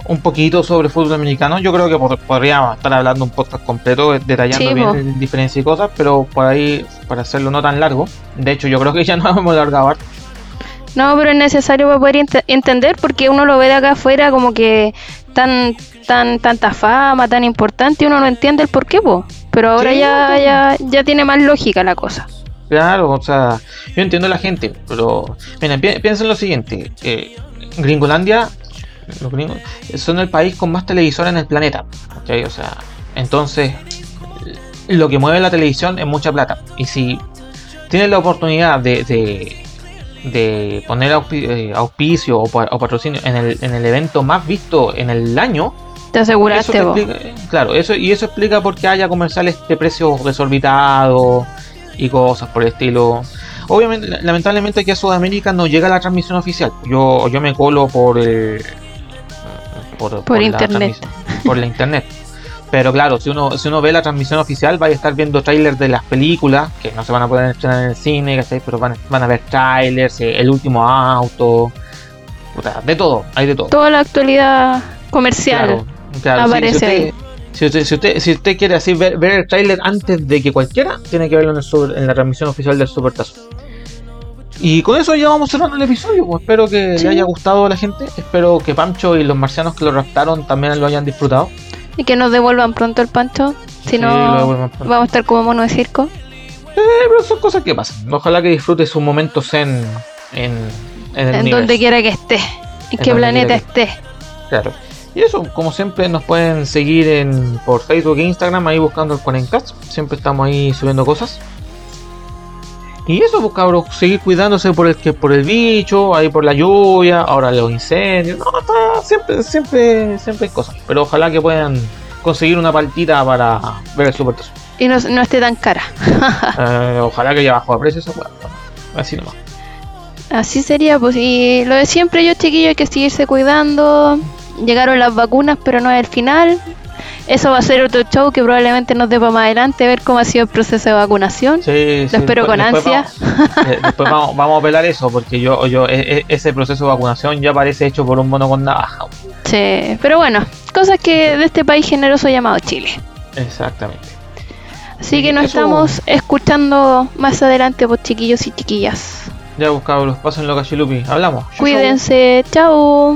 un poquito sobre fútbol americano. Yo creo que podríamos estar hablando un podcast completo, detallando bien diferencias y cosas, pero por ahí, para hacerlo no tan largo. De hecho, yo creo que ya no hemos alargado No, pero es necesario para poder entender porque uno lo ve de acá afuera como que tan tan tanta fama, tan importante, y uno no entiende el por qué, pero ahora ya, ya ya tiene más lógica la cosa. Claro, o sea, yo entiendo a la gente, pero miren, piensen en lo siguiente, eh, Gringolandia, los gringos, son el país con más televisores en el planeta, ¿okay? O sea, entonces lo que mueve la televisión es mucha plata, y si tienes la oportunidad de, de, poner eh, auspicio o, patrocinio en el, en el evento más visto en el año, te aseguraste claro eso y eso explica por qué haya comerciales de precios desorbitados y cosas por el estilo. Obviamente, lamentablemente aquí a Sudamérica no llega la transmisión oficial. Yo, yo me colo por el, por, internet. La por la internet. Pero claro, si uno, si uno ve la transmisión oficial, va a estar viendo trailers de las películas, que no se van a poder estrenar en el cine, pero van, van a ver trailers, eh, el último auto, de todo, hay de todo. Toda la actualidad comercial aparece si usted, si usted, quiere así ver, el trailer antes de que cualquiera, tiene que verlo en, la transmisión oficial del Supertazo. Y con eso ya vamos cerrando el episodio. Pues espero que le haya gustado a la gente. Espero que Pancho y los marcianos que lo raptaron también lo hayan disfrutado. Y que nos devuelvan pronto el Pancho. Si no, vamos a estar como mono de circo. Eh, pero son cosas que pasan. Ojalá que disfrute sus momentos en. En, en, en donde quiera que esté. En, qué planeta esté. Claro. Y eso, como siempre, nos pueden seguir en, por Facebook e Instagram, ahí buscando el Cuarencast. Siempre estamos ahí subiendo cosas. Y eso, pues cabros, seguir cuidándose por el que por el bicho, ahí por la lluvia, ahora los incendios. No, está, siempre, siempre, siempre hay cosas. Pero ojalá que puedan conseguir una partita para ver el Super Y no, esté tan cara. Eh, ojalá que ya bajo de precio esa Así nomás. Así sería, pues, y lo de siempre, yo chiquillo, hay que seguirse cuidando. Llegaron las vacunas, pero no es el final. Eso va a ser otro show que probablemente nos dé para más adelante ver cómo ha sido el proceso de vacunación. Sí, Lo espero con ansia. Vamos, eh, después vamos, vamos, a pelar eso, porque yo, yo e, e, ese proceso de vacunación ya parece hecho por un mono con navaja. Sí, pero bueno, cosas que de este país generoso llamado Chile. Exactamente. Así que nos estamos escuchando más adelante por chiquillos y chiquillas. Ya buscado los pasos en lo cachilupi. Hablamos. Cuídense, chao.